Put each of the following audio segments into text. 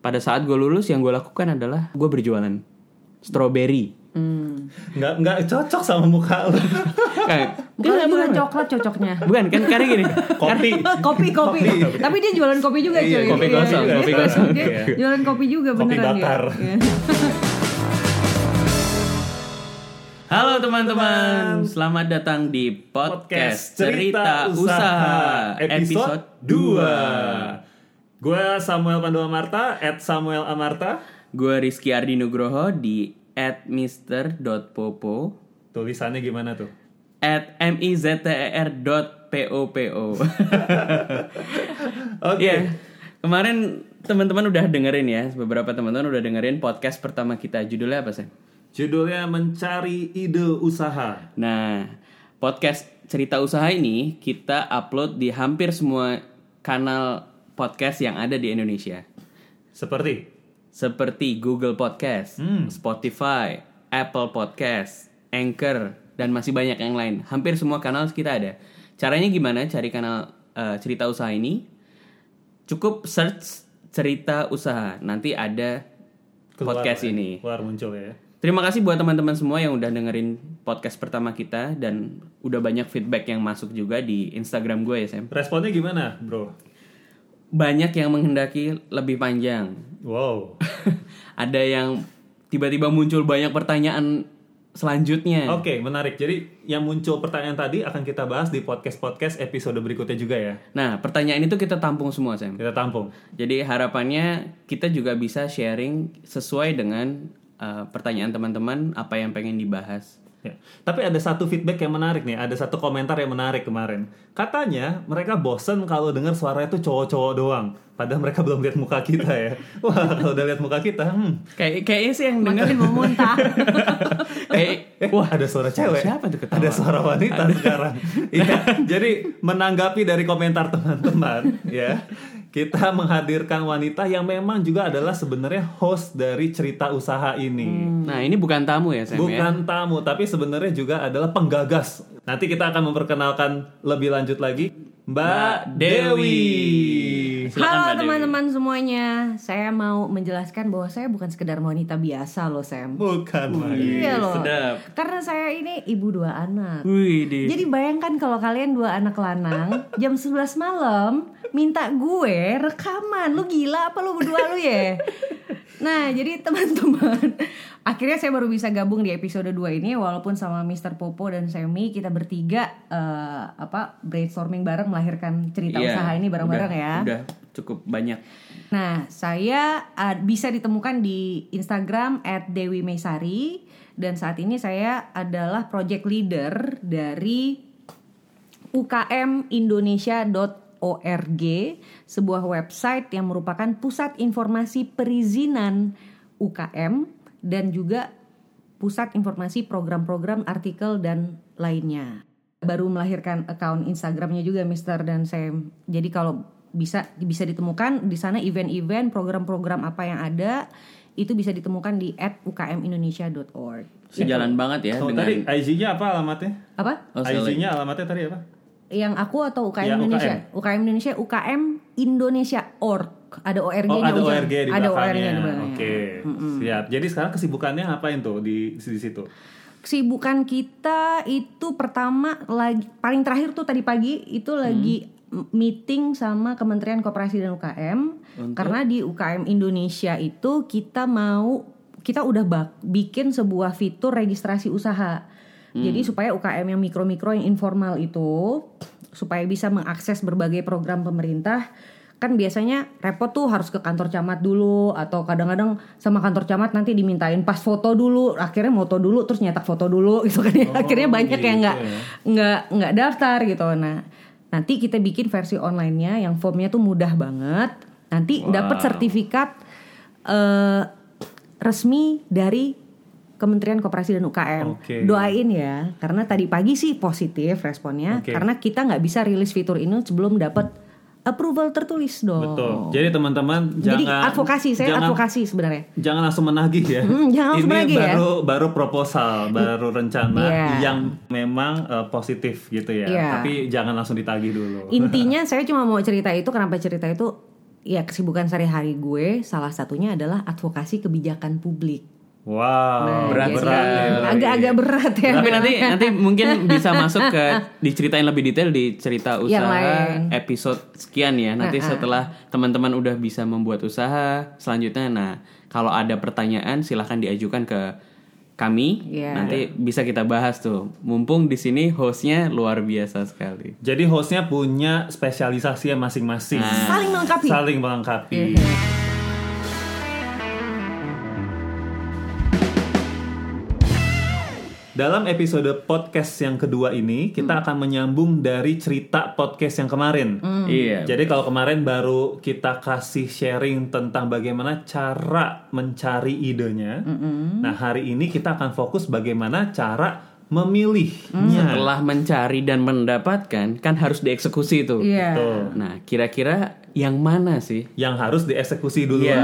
pada saat gue lulus yang gue lakukan adalah gue berjualan strawberry. Nggak nggak cocok sama muka lu. Kayak- Bukan, Enggak, bukan bukan. coklat cocoknya. Bukan kan karena gini. Kopi. kopi, kopi. Tapi dia jualan kopi juga Iya, cuy. kopi Iya, kosong, iya. kopi kosong. Dia Iya. jualan kopi juga Kopi beneran bakar. Iya. Halo teman-teman, selamat datang di podcast, Cerita, Usaha, episode 2. Gue Samuel Pandua Marta at Samuel Amarta. Gue Rizky Ardi Nugroho di at mister.popo Tulisannya gimana tuh? at mizter.popo Oke. Iya, kemarin teman-teman udah dengerin ya, beberapa teman-teman udah dengerin podcast pertama kita. Judulnya apa sih? Judulnya mencari ide usaha. Nah, podcast cerita usaha ini kita upload di hampir semua kanal podcast yang ada di Indonesia. Seperti Seperti Google Podcast, Hmm. Spotify, Apple Podcast, Anchor, dan masih banyak yang lain. Hampir semua kanal kita ada. Caranya gimana cari kanal eh, cerita usaha ini? Cukup search cerita usaha. Nanti ada keluar podcast ya, ini. Keluar muncul ya. Terima kasih buat teman-teman semua yang udah dengerin podcast pertama kita dan udah banyak feedback yang masuk juga di Instagram gue ya Sam. Responnya gimana, bro? Banyak yang menghendaki lebih panjang. Wow. Ada yang tiba-tiba muncul banyak pertanyaan selanjutnya. Oke, menarik. Jadi yang muncul pertanyaan tadi akan kita bahas di podcast-podcast episode berikutnya juga ya. Nah, pertanyaan itu kita tampung semua Sam. Kita tampung. Jadi harapannya kita juga bisa sharing sesuai dengan uh, pertanyaan teman-teman apa yang pengen dibahas. Ya. Tapi ada satu feedback yang menarik nih, ada satu komentar yang menarik kemarin. Katanya mereka bosen kalau dengar suaranya tuh cowok-cowok doang. Padahal mereka belum lihat muka kita ya. Wah, kalau udah lihat muka kita, hmm. Kayak kayaknya sih yang denger Makin mau muntah. kayak Eh, wah ada suara cewek. Siapa tuh ketawa? Ada suara wanita sekarang. Iya. Jadi menanggapi dari komentar teman-teman, ya, kita menghadirkan wanita yang memang juga adalah sebenarnya host dari cerita usaha ini. Nah, ini bukan tamu ya Sam ya. Bukan tamu, tapi sebenarnya juga adalah penggagas. Nanti kita akan memperkenalkan lebih lanjut lagi Mbak Dewi. Halo teman-teman semuanya, saya mau menjelaskan bahwa saya bukan sekedar wanita biasa loh Sam. Bukan lagi. Iya loh. sedap. Karena saya ini ibu dua anak. Wih, di. Jadi bayangkan kalau kalian dua anak lanang jam 11 malam minta gue rekaman. Lu gila apa lu berdua lu ya? Nah, jadi teman-teman, akhirnya saya baru bisa gabung di episode 2 ini walaupun sama Mr. Popo dan Semi kita bertiga eh, apa brainstorming bareng melahirkan cerita Iya, usaha ini bareng-bareng ya. Udah cukup banyak. Nah, saya uh, bisa ditemukan di Instagram @dewi_mesari dan saat ini saya adalah project leader dari ukmindonesia.org, sebuah website yang merupakan pusat informasi perizinan UKM dan juga pusat informasi program-program artikel dan lainnya. Baru melahirkan account Instagramnya juga Mister dan Sam. Jadi kalau bisa bisa ditemukan di sana event-event, program-program apa yang ada itu bisa ditemukan di @ukmindonesia.org. Sejalan banget ya Oh, dengan tadi IG-nya apa alamatnya? Apa? Oh. IG-nya alamatnya tadi apa? Yang aku atau UKM Ya, Indonesia? UKM Indonesia, UKM Indonesia org. Ada ORG-nya Oh, ada. ORG di Ada belakangnya. ORG. Oke, siap. Jadi sekarang kesibukannya ngapain tuh di di situ? Kesibukan kita itu pertama lagi paling terakhir tuh tadi pagi itu lagi m- meeting sama Kementerian Koperasi dan UKM karena di UKM Indonesia itu kita mau kita udah bak- bikin sebuah fitur registrasi usaha. Jadi supaya UKM yang mikro-mikro yang informal itu supaya bisa mengakses berbagai program pemerintah kan biasanya repot tuh harus ke kantor camat dulu atau kadang-kadang sama kantor camat nanti dimintain pas foto dulu akhirnya moto dulu terus nyetak foto dulu gitu kan ya. Akhirnya banyak yang nggak ya. nggak nggak daftar gitu. Nah nanti kita bikin versi onlinenya yang formnya tuh mudah banget. Nanti dapat sertifikat eh, resmi dari Kementerian Koperasi dan UKM Oke. doain ya karena tadi pagi sih positif responnya Oke. karena kita nggak bisa rilis fitur ini sebelum dapat approval tertulis dong Betul. Jadi teman-teman Oh. Jadi jangan advokasi saya jangan, advokasi sebenarnya Jangan langsung menagih ya. Hmm, jangan langsung Ini menagih ya. baru baru proposal, baru rencana Iya. yang memang eh, positif gitu ya. Iya. Tapi jangan langsung ditagih dulu. intinya saya cuma mau cerita itu kenapa cerita itu ya kesibukan sehari-hari gue salah satunya adalah advokasi kebijakan publik. Wow, Nah, berat berat ya. Agak-agak berat ya. Tapi nanti nanti mungkin bisa masuk ke diceritain lebih detail di cerita usaha episode sekian ya. Nanti setelah teman-teman udah bisa membuat usaha selanjutnya nah kalau ada pertanyaan silahkan diajukan ke kami. Iya. Nanti bisa kita bahas tuh. Mumpung di sini hostnya luar biasa sekali. Jadi hostnya punya spesialisasi yang masing-masing. Saling melengkapi. Saling melengkapi. Iya. Dalam episode podcast yang kedua ini, kita akan menyambung dari cerita podcast yang kemarin. Iya. Jadi kalau kemarin baru kita kasih sharing tentang bagaimana cara mencari idenya. Nah, hari ini kita akan fokus bagaimana cara memilihnya. Setelah mencari dan mendapatkan kan harus dieksekusi itu. Iya. Tuh. Nah, kira-kira yang mana sih? Yang harus dieksekusi dulu. Iya.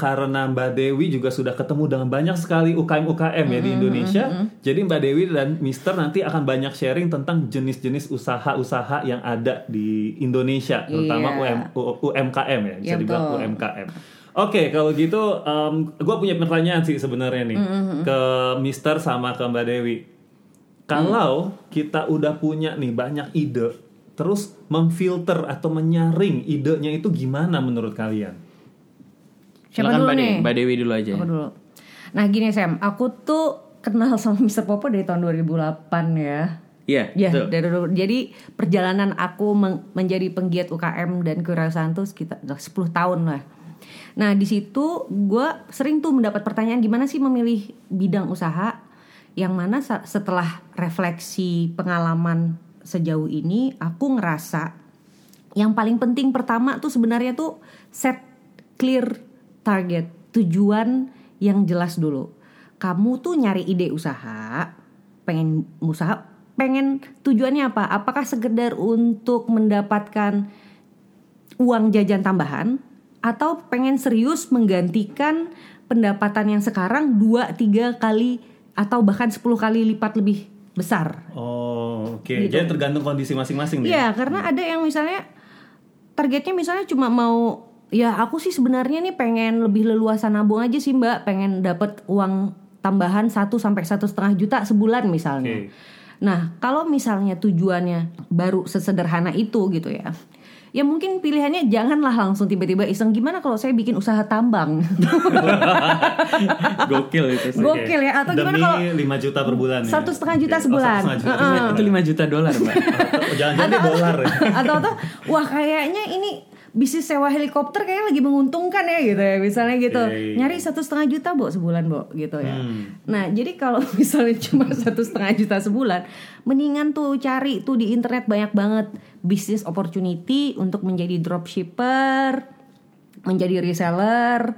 Karena Mbak Dewi juga sudah ketemu dengan banyak sekali UKM-UKM ya di Indonesia. Jadi Mbak Dewi dan Mister nanti akan banyak sharing tentang jenis-jenis usaha-usaha yang ada di Indonesia, terutama Iya. UM, UMKM ya, bisa Iya, dibilang betul. UMKM. Oke, kalau gitu, gue punya pertanyaan sih sebenarnya nih ke Mister sama ke Mbak Dewi. Kalau kita udah punya nih banyak ide, terus memfilter atau menyaring idenya itu gimana menurut kalian? Siapa dulu Mbak nih? Mbak Dewi dulu aja. Aku dulu. Nah gini Sam, aku tuh kenal sama Mr. Popo dari tahun 2008 ya. Iya, Ya, betul. dari dulu. Jadi perjalanan aku meng- menjadi penggiat UKM dan kewirausahaan tuh sekitar 10 tahun lah. Nah di situ gue sering tuh mendapat pertanyaan gimana sih memilih bidang usaha yang mana setelah refleksi pengalaman sejauh ini aku ngerasa yang paling penting pertama tuh sebenarnya tuh set clear target tujuan yang jelas dulu kamu tuh nyari ide usaha pengen usaha pengen tujuannya apa apakah sekedar untuk mendapatkan uang jajan tambahan atau pengen serius menggantikan pendapatan yang sekarang dua tiga kali atau bahkan 10 kali lipat lebih besar Oh, oke. Gitu. Jadi tergantung kondisi masing-masing. Iya, karena ada yang misalnya targetnya misalnya cuma mau ya aku sih sebenarnya nih pengen lebih leluasa nabung aja sih Mbak, pengen dapat uang tambahan 1 sampai satu setengah juta sebulan misalnya. Oke. Nah, kalau misalnya tujuannya baru sesederhana itu gitu ya. Ya mungkin pilihannya janganlah langsung tiba-tiba iseng gimana kalau saya bikin usaha tambang. Gokil itu sih. Gokil ya atau gimana kalau 5 juta per bulan ya? satu setengah juta. Oh, sebulan. setengah juta. Heeh. Itu 5 juta dolar, Mbak. Oh, Jangan-jangan dolar ya? atau atau wah kayaknya ini bisnis sewa helikopter kayaknya lagi menguntungkan ya gitu ya misalnya gitu Oke. nyari satu setengah juta bu sebulan bu gitu ya Hmm. nah jadi kalau misalnya cuma satu setengah juta sebulan mendingan tuh cari tuh di internet banyak banget bisnis opportunity untuk menjadi dropshipper menjadi reseller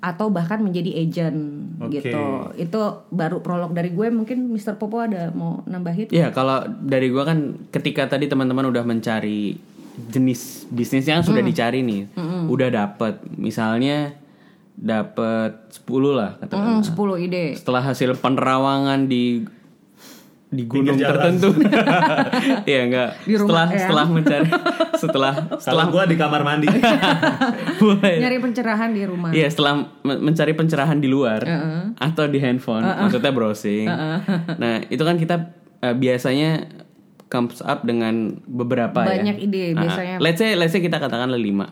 atau bahkan menjadi agent Oke. gitu itu baru prolog dari gue mungkin Mr. Popo ada mau nambahin Ya kalau dari gua kan ketika tadi teman-teman udah mencari jenis bisnis yang sudah dicari nih, udah dapet misalnya dapet 10 lah katakan. Hmm, 10 ide Setelah hasil penerawangan di di gunung tertentu. Iya enggak. Di Setelah rumah, ya. setelah mencari setelah setelah gua di kamar mandi. nyari pencerahan di rumah Iya setelah men- mencari pencerahan di luar atau di handphone, maksudnya browsing. Nah itu kan kita eh, biasanya comes up dengan beberapa ya. Banyak ide, Ah, biasanya. let's say let's say kita katakan lima.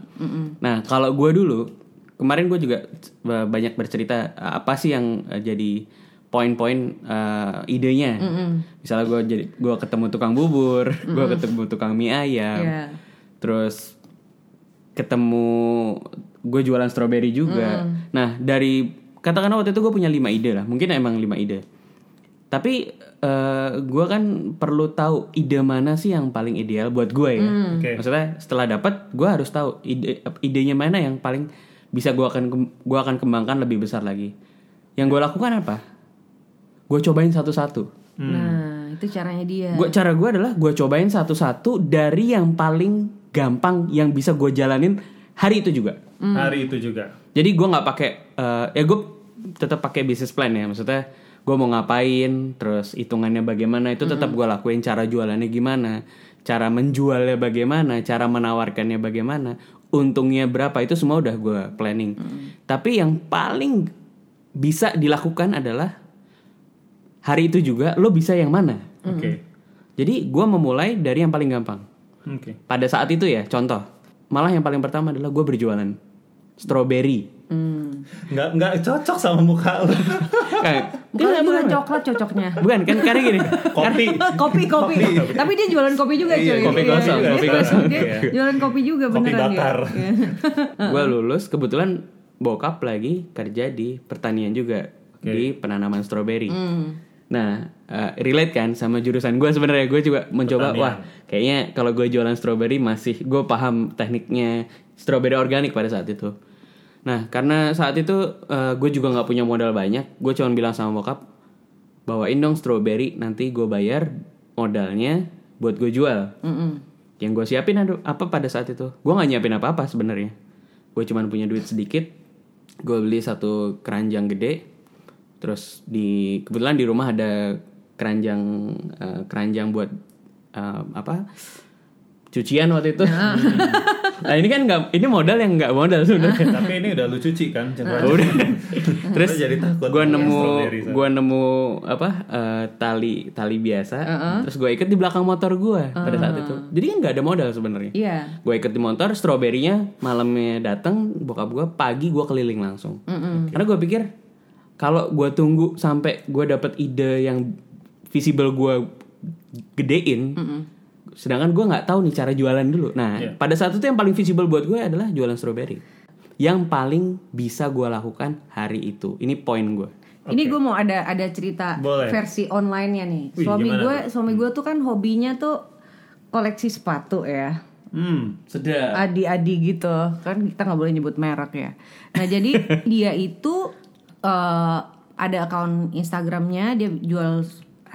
Nah kalau gue dulu kemarin gue juga eh, banyak bercerita eh, apa sih yang eh, jadi poin-poin eh, idenya. Misalnya gue jadi gue ketemu tukang bubur, gue ketemu tukang mie ayam, Iya. terus ketemu gue jualan stroberi juga. Nah dari katakanlah waktu itu gue punya lima ide lah, mungkin emang lima ide. Tapi eh gue kan perlu tahu ide mana sih yang paling ideal buat gue ya. Oke. Maksudnya setelah dapat gue harus tahu ide idenya mana yang paling bisa gue akan gua akan kembangkan lebih besar lagi. Yang gue lakukan apa? Gue cobain satu-satu. Nah, itu caranya dia. Gua cara gue adalah gue cobain satu-satu dari yang paling gampang yang bisa gue jalanin hari itu juga. Hari itu juga. Jadi gue nggak pakai eh, ya gue tetap pakai business plan ya. Maksudnya gue mau ngapain, terus hitungannya bagaimana itu tetap gue lakuin. Cara jualannya gimana, cara menjualnya bagaimana, cara menawarkannya bagaimana. untungnya berapa itu semua udah gue planning. Tapi yang paling bisa dilakukan adalah hari itu juga lo bisa yang mana. Oke. Jadi gue memulai dari yang paling gampang. Oke. Pada saat itu ya, contoh, malah yang paling pertama adalah gue berjualan strawberry. Hmm. Nggak nggak cocok sama muka lu. Kayak- Bukan, Enggak, bukan coklat cocoknya. Bukan kan karena gini. Kopi. kopi kopi tapi dia jualan kopi juga Iya, cuy kopi Iya, kosong, iya. kopi kosong. dia Iya. jualan kopi juga Kopi beneran dia bakar. Iya. gue lulus kebetulan bokap lagi kerja di pertanian juga Oke. di penanaman stroberi. Hmm. Nah, eh, relate kan sama jurusan gue sebenarnya gue juga mencoba Pertanian. wah kayaknya kalau gue jualan strawberry masih gue paham tekniknya strawberry organik pada saat itu. Nah, karena saat itu gue juga nggak punya modal banyak, gue cuma bilang sama bokap bawain dong strawberry nanti gue bayar modalnya buat gue jual. Mm-mm. Yang gue siapin aduh, apa pada saat itu? Gue nggak nyiapin apa-apa sebenarnya. Gue cuman punya duit sedikit. Gue beli satu keranjang gede. Terus di kebetulan di rumah ada keranjang eh, keranjang buat eh, apa? Cucian waktu itu. nah ini kan nggak ini modal yang nggak modal sebenarnya. Tapi ini udah lu cuci kan? Jangan Udah. Terus Gua jadi takut gue sama nemu gue nemu apa eh, tali tali biasa. Terus gue ikat di belakang motor gue pada saat itu. Jadi kan nggak ada modal sebenarnya. iya Gue ikat di motor, stroberinya malamnya datang, bokap gue pagi gue keliling langsung. Karena gue pikir kalau gue tunggu sampai gue dapet ide yang visible gue gedein, sedangkan gue nggak tahu nih cara jualan dulu. Nah, Iya. pada saat itu yang paling visible buat gue adalah jualan strawberry. Yang paling bisa gue lakukan hari itu. Ini poin gue. Ini gue mau ada ada cerita Boleh. versi online-nya nih. Wih, suami gue, suami gue tuh kan hobinya tuh koleksi sepatu ya. Hmm. Sedap. Adi-adi gitu. Kan kita nggak boleh nyebut merek ya. Nah, jadi dia itu eh, ada akun Instagramnya dia jual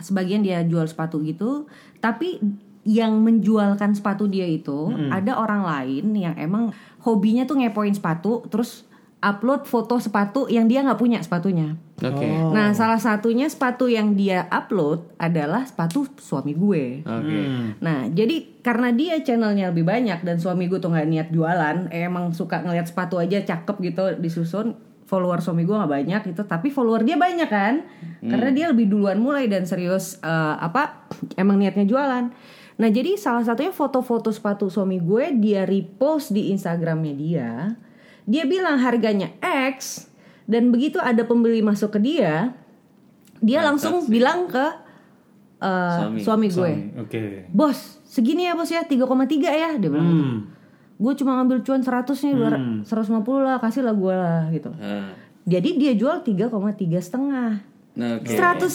sebagian dia jual sepatu gitu, tapi yang menjualkan sepatu dia itu ada orang lain yang emang hobinya tuh ngepoin sepatu terus upload foto sepatu yang dia nggak punya sepatunya. Oke. Oh. Nah, salah satunya sepatu yang dia upload adalah sepatu suami gue. Oke. Hmm. Nah, jadi karena dia channelnya lebih banyak dan suami gue tuh nggak niat jualan, eh, emang suka ngeliat sepatu aja cakep gitu disusun. Follower suami gue nggak banyak gitu, tapi follower dia banyak kan, karena dia lebih duluan mulai dan serius eh, apa, emang niatnya jualan. Nah, jadi salah satunya foto-foto sepatu suami gue dia repost di Instagramnya dia. Dia bilang harganya X dan begitu ada pembeli masuk ke dia, dia langsung bilang ke eh, Suami. suami gue. Oke. Bos, segini ya bos ya, 3,3 ya Dia bilang gitu. Hmm. Gue cuma ngambil cuan 100 nih, Hmm. 150 lah, kasih lah gue lah gitu Ah. Jadi dia jual 3,3 setengah Nah, oke. 150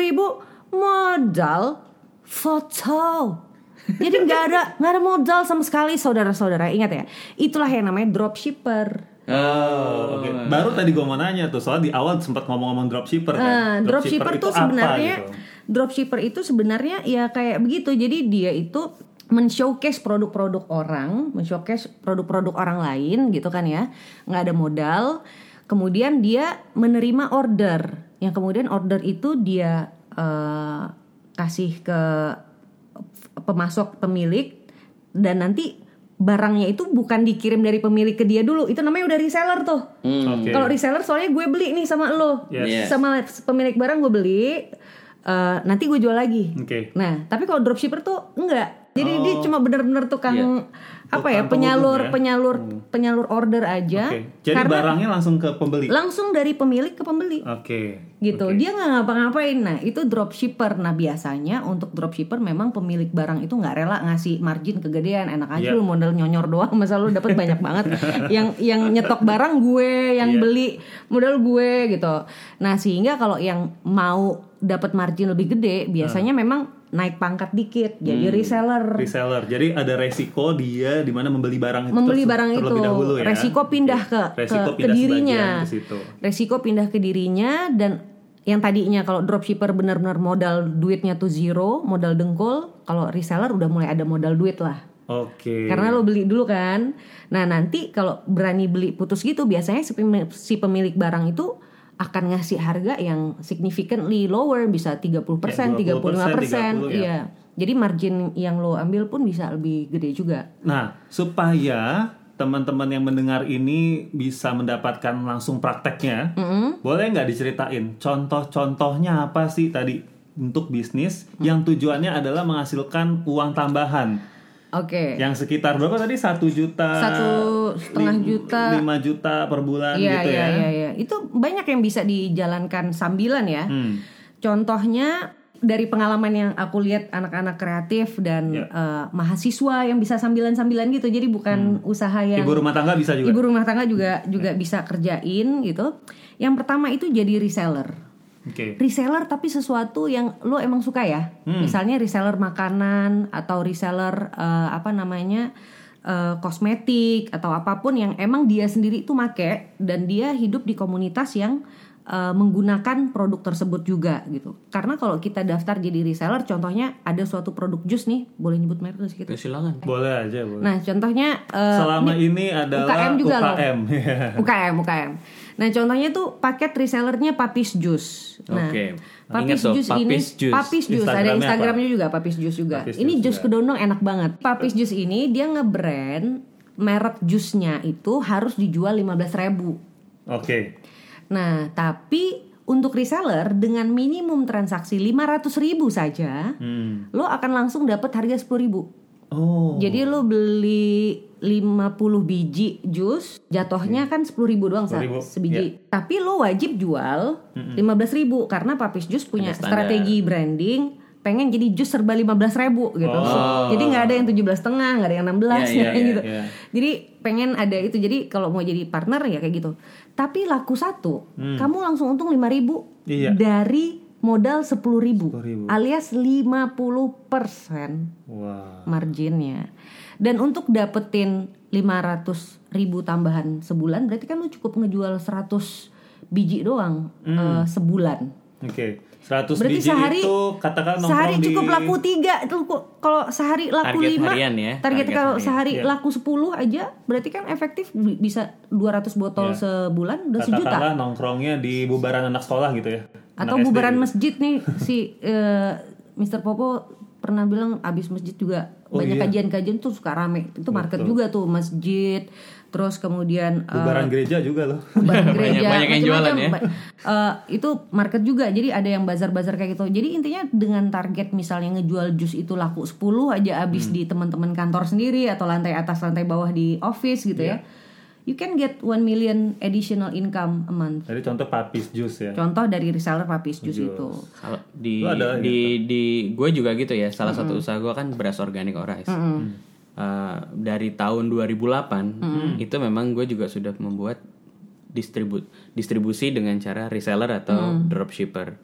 ribu modal foto Jadi nggak ada nggak ada modal sama sekali saudara-saudara Ingat ya, itulah yang namanya dropshipper Oh, Oke. Baru tadi gue mau nanya tuh, soal di awal sempat ngomong-ngomong dropshipper kan. Nah, dropshipper itu tuh sebenarnya gitu? dropshipper itu sebenarnya ya kayak begitu. Jadi dia itu men-showcase produk-produk orang, men-showcase produk-produk orang lain gitu kan ya. nggak ada modal. Kemudian dia menerima order. Yang kemudian order itu dia eh, kasih ke pemasok pemilik dan nanti barangnya itu bukan dikirim dari pemilik ke dia dulu. Itu namanya udah reseller tuh. Hmm. Oke. Kalau reseller soalnya gue beli nih sama lo, Yes. Sama pemilik barang gue beli, eh, nanti gue jual lagi. Oke. Nah, tapi kalau dropshipper tuh enggak. Jadi Oh. dia cuma bener-bener tukang Iya. apa ya penyalur ya? penyalur penyalur order aja. Oke. Jadi karena barangnya langsung ke pembeli. langsung dari pemilik ke pembeli Oke. gitu. Oke. Dia nggak ngapa-ngapain. Nah, itu dropshipper. Nah, biasanya untuk dropshipper memang pemilik barang itu nggak rela ngasih margin kegedean. Enak aja Iya. lu modal nyonyor doang, masa lu dapat banyak banget. Yang yang nyetok barang gue, yang Iya. beli modal gue gitu. Nah, sehingga kalau yang mau dapat margin lebih gede, biasanya Hmm. memang naik pangkat dikit, jadi reseller. reseller. Jadi ada resiko dia di mana membeli barang itu membeli barang itu terlebih dahulu ya. resiko pindah Oke. ke resiko ke, ke pindah dirinya sebagian ke situ. resiko pindah ke dirinya dan yang tadinya kalau dropshipper benar-benar modal duitnya tuh zero modal dengkul kalau reseller udah mulai ada modal duit lah Oke. karena lo beli dulu kan nah nanti kalau berani beli putus gitu biasanya si pemilik barang itu akan ngasih harga yang significantly lower bisa 30% Ya, 35% 30%, iya. jadi margin yang lo ambil pun bisa lebih gede juga. Nah, supaya teman-teman yang mendengar ini bisa mendapatkan langsung prakteknya, boleh nggak diceritain? Contoh-contohnya apa sih tadi untuk bisnis yang tujuannya adalah menghasilkan uang tambahan Oke. yang sekitar berapa tadi satu juta, Satu setengah juta. lima juta per bulan Iya, gitu iya, ya. iya, iya. Itu banyak yang bisa dijalankan sambilan ya. Hmm. Contohnya dari pengalaman yang aku lihat anak-anak kreatif dan Ya. eh, mahasiswa yang bisa sambilan-sambilan gitu. Jadi bukan usaha yang Hmm. Ibu rumah tangga bisa juga. ibu rumah tangga juga juga bisa kerjain gitu. Yang pertama itu jadi reseller. Oke. Reseller tapi sesuatu yang lo emang suka ya. Hmm. Misalnya reseller makanan atau reseller eh, apa namanya eh, kosmetik atau apa pun yang emang dia sendiri itu make dan dia hidup di komunitas yang eh, menggunakan produk tersebut juga gitu. Karena kalau kita daftar jadi reseller, contohnya ada suatu produk jus nih, boleh nyebut merek kita? Ya, silakan. Boleh aja, boleh. Nah, contohnya eh, Selama ini adalah UKM juga loh. UKM. UKM, UKM. Nah, contohnya tuh paket resellernya Papis Juice. Nah, Oke. Papis Ingat Juice ini, Papis Juice. Papis Juice ada Instagramnya juga Papis Juice juga. Papis ini jus kedondong enak banget. Papis Juice ini dia nge-brand merek jusnya itu harus dijual 15.000 Oke. Nah, tapi untuk reseller dengan minimum transaksi 500.000 saja, Hmm. lo akan langsung dapat harga 10.000 Oh. Jadi lo beli 50 biji jus, jatuhnya kan 10.000 ribu doang Sa, 10.000, sebiji. Tapi lo wajib jual 15.000 ribu karena Papis Jus punya strategi branding pengen jadi jus serba 15.000 ribu gitu. Jadi nggak ada yang 17 setengah, nggak ada yang 16 Iya, iya, kayak iya, gitu. iya. Jadi pengen ada itu. Jadi kalau mau jadi partner ya kayak gitu. Tapi laku satu, kamu langsung untung 5.000 ribu Iya. dari modal 10.000 ribu 10.000. alias 50 persen Wah. marginnya. Dan untuk dapetin 500 ribu tambahan sebulan, berarti kan lu cukup ngejual 100 biji doang eh, sebulan. Oke. 100 Berarti biji sehari itu katakan sehari di cukup laku tiga tuh kok kalau sehari laku Target 5 harian ya, target, target kalau harian. sehari Iya. laku 10 aja berarti kan efektif bi- bisa 200 botol Iya. sebulan udah sejuta katakanlah nongkrongnya di bubaran anak sekolah gitu ya. atau Anak SD bubaran gitu. masjid nih si eh, Mr. Popo pernah bilang abis masjid juga Oh, banyak iya. kajian-kajian tuh suka rame itu market juga tuh masjid terus kemudian eh, Bubaran gereja juga loh. Banyak gereja, banyak yang jualan ya. Eh, itu market juga. Jadi ada yang bazar-bazar kayak gitu. Jadi intinya dengan target misalnya ngejual jus itu laku 10 aja habis Hmm. di teman-teman kantor sendiri atau lantai atas lantai bawah di office gitu Iya. ya. You can get 1 million additional income a month. Jadi contoh papis jus ya. Contoh dari reseller papis jus itu. Di ada di di gue juga gitu ya. Salah satu usaha gue kan beras organik orais. Uh, dari tahun 2008 itu memang gue juga sudah membuat distribu distribusi dengan cara reseller atau dropshipper.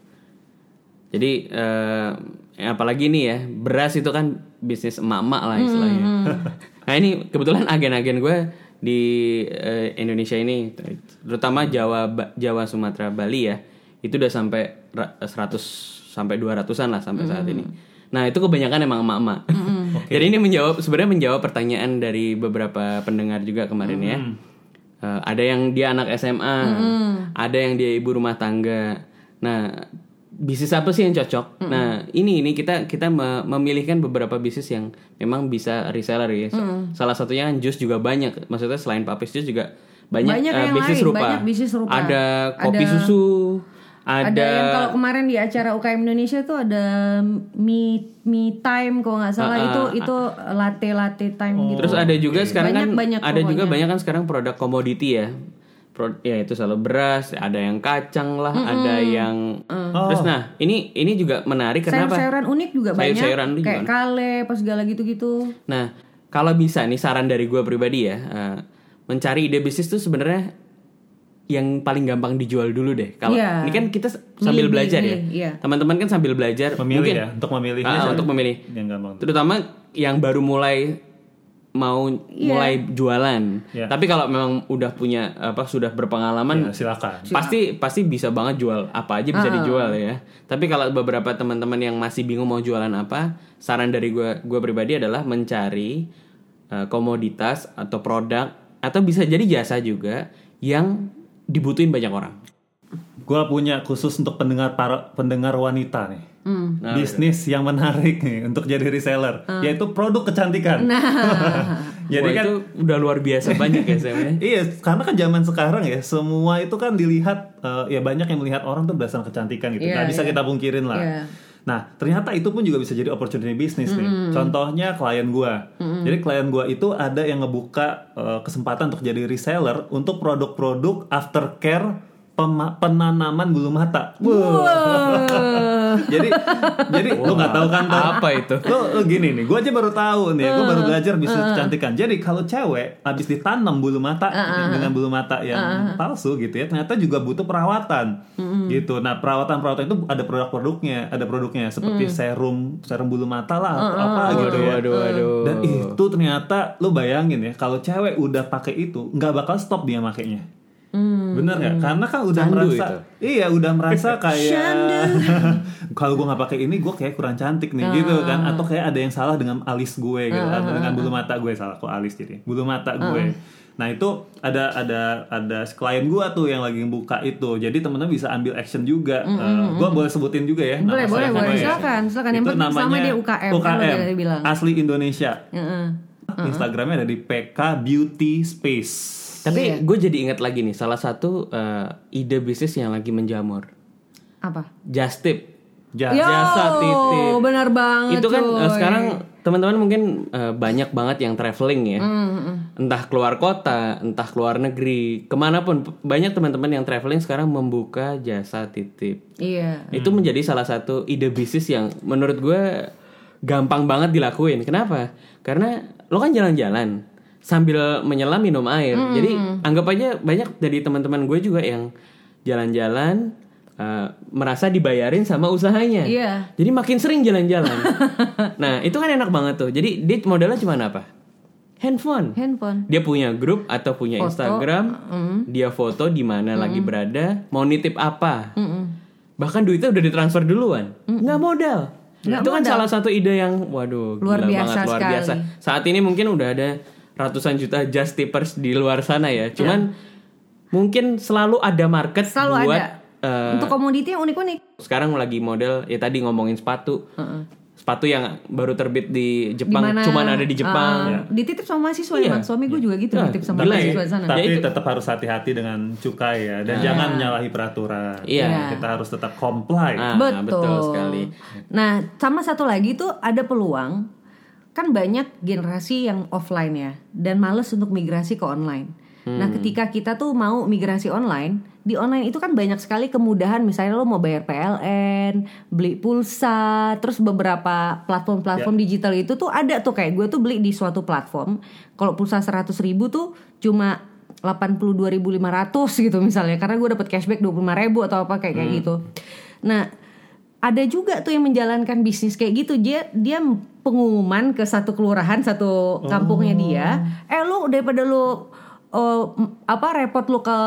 Jadi uh, apalagi nih ya beras itu kan bisnis emak-emak lah istilahnya. Nah ini kebetulan agen-agen gue di eh, Indonesia ini terutama Jawa Ba- Jawa Sumatera Bali ya itu udah sampai ra- 100 sampai 200-an lah sampai saat ini. Nah, itu kebanyakan emang emak-emak. Jadi ini menjawab sebenarnya menjawab pertanyaan dari beberapa pendengar juga kemarin ya. Eh, ada yang dia anak SMA, ada yang dia ibu rumah tangga. Nah, bisnis apa sih yang cocok? Nah, ini ini kita kita me- memilihkan beberapa bisnis yang memang bisa reseller ya. Salah satunya kan jus juga banyak. Maksudnya selain papis jus juga banyak, Banyak yang bisnis lain, serupa. banyak bisnis serupa. Ada kopi Ada- susu, ada, Ada, yang kalau kemarin di acara UKM Indonesia tuh ada me me time kalau nggak salah Ah, itu ah, itu latte latte time gitu. Terus ada juga sekarang Banyak- kan banyak ada juga pokoknya. banyak kan sekarang produk komoditi ya. Ya itu selalu beras, ada yang kacang lah, ada yang Terus nah, ini ini juga menarik kenapa? Sayur-sayuran unik juga banyak. Sayur-sayuran unik kayak gimana? kale, apa segala gitu-gitu. Nah, kalau bisa nih saran dari gue pribadi ya, eh, mencari ide bisnis tuh sebenarnya yang paling gampang dijual dulu deh. Kalau Iya. ini kan kita sambil Milih, belajar milih, ya. iya. Teman-teman kan sambil belajar Memilih mungkin ya, untuk memilih. Ah, untuk memilih. Yang gampang. Terutama yang baru mulai mau Iya. mulai jualan. Iya. Tapi kalau memang udah punya apa sudah berpengalaman Ya, silakan. pasti pasti bisa banget jual apa aja bisa dijual ya. Tapi kalau beberapa teman-teman yang masih bingung mau jualan apa, saran dari gua gua pribadi adalah mencari eh, komoditas atau produk atau bisa jadi jasa juga yang dibutuhin banyak orang. Gua punya khusus untuk pendengar para pendengar wanita nih. Hmm. Nah, Bisnis yang menarik nih untuk jadi reseller, yaitu produk kecantikan. Nah, Jadi Wah, kan itu udah luar biasa banyak ya Sam ya. Iya, karena kan zaman sekarang ya semua itu kan dilihat eh, ya banyak yang melihat orang tuh berdasarkan kecantikan gitu. Iya, Nggak bisa iya. kita pungkirin lah. Iya. Nah, ternyata itu pun juga bisa jadi opportunity bisnis nih. Contohnya klien gua. Jadi klien gua itu ada yang ngebuka eh, kesempatan untuk jadi reseller untuk produk-produk aftercare penanaman bulu mata. Wah. jadi jadi lu nggak tahu kan? Apa itu? Lo, lo gini nih, gue aja baru tahu nih, gue baru belajar bisnis kecantikan. Jadi kalau cewek habis ditanam bulu mata dengan bulu mata yang palsu gitu ya, ternyata juga butuh perawatan gitu. Nah perawatan perawatan itu ada produk-produknya, ada produknya seperti serum serum bulu mata lah, atau apa gitu ya. waduh, waduh. Dan itu ternyata lo bayangin ya, kalau cewek udah pakai itu, nggak bakal stop dia makainya. Bener nggak? Karena kan udah Candu merasa, itu. iya udah merasa kayak kalau gue nggak pakai ini gue kayak kurang cantik nih gitu kan? Atau kayak ada yang salah dengan alis gue gitu, atau dengan bulu mata gue salah kok alis jadi bulu mata gue. Nah itu ada ada ada klien gue tuh yang lagi buka itu, jadi temen-temen bisa ambil action juga. gue boleh sebutin juga ya? Boleh, nama boleh, saya boleh. ya? Silakan, silakan. Yang Itu namanya dia UKM, kan tadi bilang. asli Indonesia. Heeh. Instagramnya ada di PK Beauty Space. Tapi Iya. gue jadi ingat lagi nih salah satu eh, ide bisnis yang lagi menjamur. Apa? Just tip. Ja- Yo, Jasa titip. benar banget itu kan cuy. sekarang teman-teman mungkin eh, banyak banget yang traveling ya. Entah keluar kota, entah keluar negeri, ke mana pun banyak teman-teman yang traveling sekarang membuka jasa titip. Iya. Itu menjadi salah satu ide bisnis yang menurut gue gampang banget dilakuin. Kenapa? Karena lo kan jalan-jalan sambil menyelam minum air. Jadi anggap aja banyak dari teman-teman gue juga yang jalan-jalan eh, merasa dibayarin sama usahanya. Iya. Jadi makin sering jalan-jalan. nah itu kan enak banget tuh. Jadi dia modalnya cuma apa? Handphone. Handphone. Dia punya grup atau punya Foto, Instagram, dia foto di mana lagi berada, mau nitip apa. Bahkan duitnya udah ditransfer duluan, nggak modal. Nggak itu kan modal. salah satu ide yang, waduh, Luar gila biasa banget, luar sekali. biasa. Saat ini mungkin udah ada ratusan juta just tippers di luar sana ya. Cuman mungkin selalu ada market Selalu buat ada. eh, Untuk komoditi yang unik-unik. sekarang lagi model ya tadi ngomongin sepatu. Sepatu yang baru terbit di Jepang, mana? cuman ada di Jepang. ah, dititip sama mahasiswa Iya. ya, Mat. Suami gue juga gitu, Nah, dititip sama gila ya. mahasiswa sana. Tapi Ya, tetap harus hati-hati dengan cukai ya dan jangan menyalahi peraturan. Iya. Kita harus tetap comply. Ah, betul. betul sekali. Nah, sama satu lagi tuh ada peluang kan banyak generasi yang offline ya dan males untuk migrasi ke online. Nah, Hmm. ketika kita tuh mau migrasi online, di online itu kan banyak sekali kemudahan misalnya lo mau bayar PLN, beli pulsa, terus beberapa platform-platform Ya. digital itu tuh ada tuh kayak gue tuh beli di suatu platform. Kalau pulsa 100.000 ribu tuh cuma 82.500 gitu misalnya karena gue dapet cashback 25.000 atau apa kayak Hmm. kayak gitu. Nah, ada juga tuh yang menjalankan bisnis kayak gitu dia dia pengumuman ke satu kelurahan satu kampungnya dia. Eh lu daripada lu eh, m- apa repot lu ke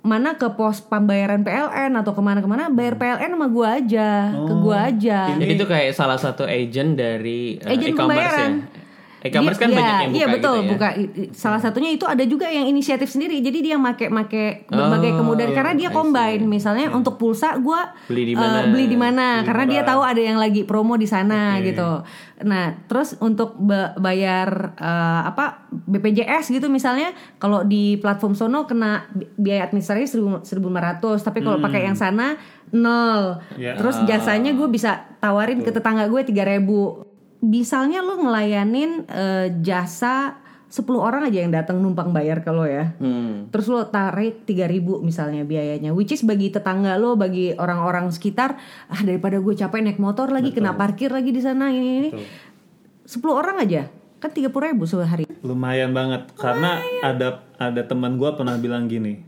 mana ke pos pembayaran PLN atau ke mana-kemana bayar PLN sama gua aja ke gua aja. Jadi itu kayak salah satu agent dari uh, Agent e-commerce pembayaran. ya. E-commerce kan Dia- banyak iya, yang buka Iya betul, gitu ya. buka salah satunya itu ada juga yang inisiatif sendiri. Jadi dia make make berbagai Oh, kemudahan karena dia combine. Misalnya untuk pulsa gua Beli di eh, mana? beli di mana karena dia murah. tahu ada yang lagi promo di sana Oke. gitu. Nah, terus untuk ba- bayar eh, apa BPJS gitu misalnya kalau di platform sono kena bi- biaya administrasi 1.500, tapi kalau pakai yang sana nol. Ya. Terus jasanya gue bisa tawarin ke tetangga gue 3000 misalnya lu ngelayanin eh, jasa 10 orang aja yang datang numpang bayar ke lo ya. Hmm. Terus lo tarik 3000 misalnya biayanya. Which is bagi tetangga lo, bagi orang-orang sekitar, ah daripada gue capek naik motor lagi, kena parkir lagi di sana ini ini. 10 orang aja. Kan 30 ribu sehari. Lumayan banget karena ada ada teman gua pernah bilang gini,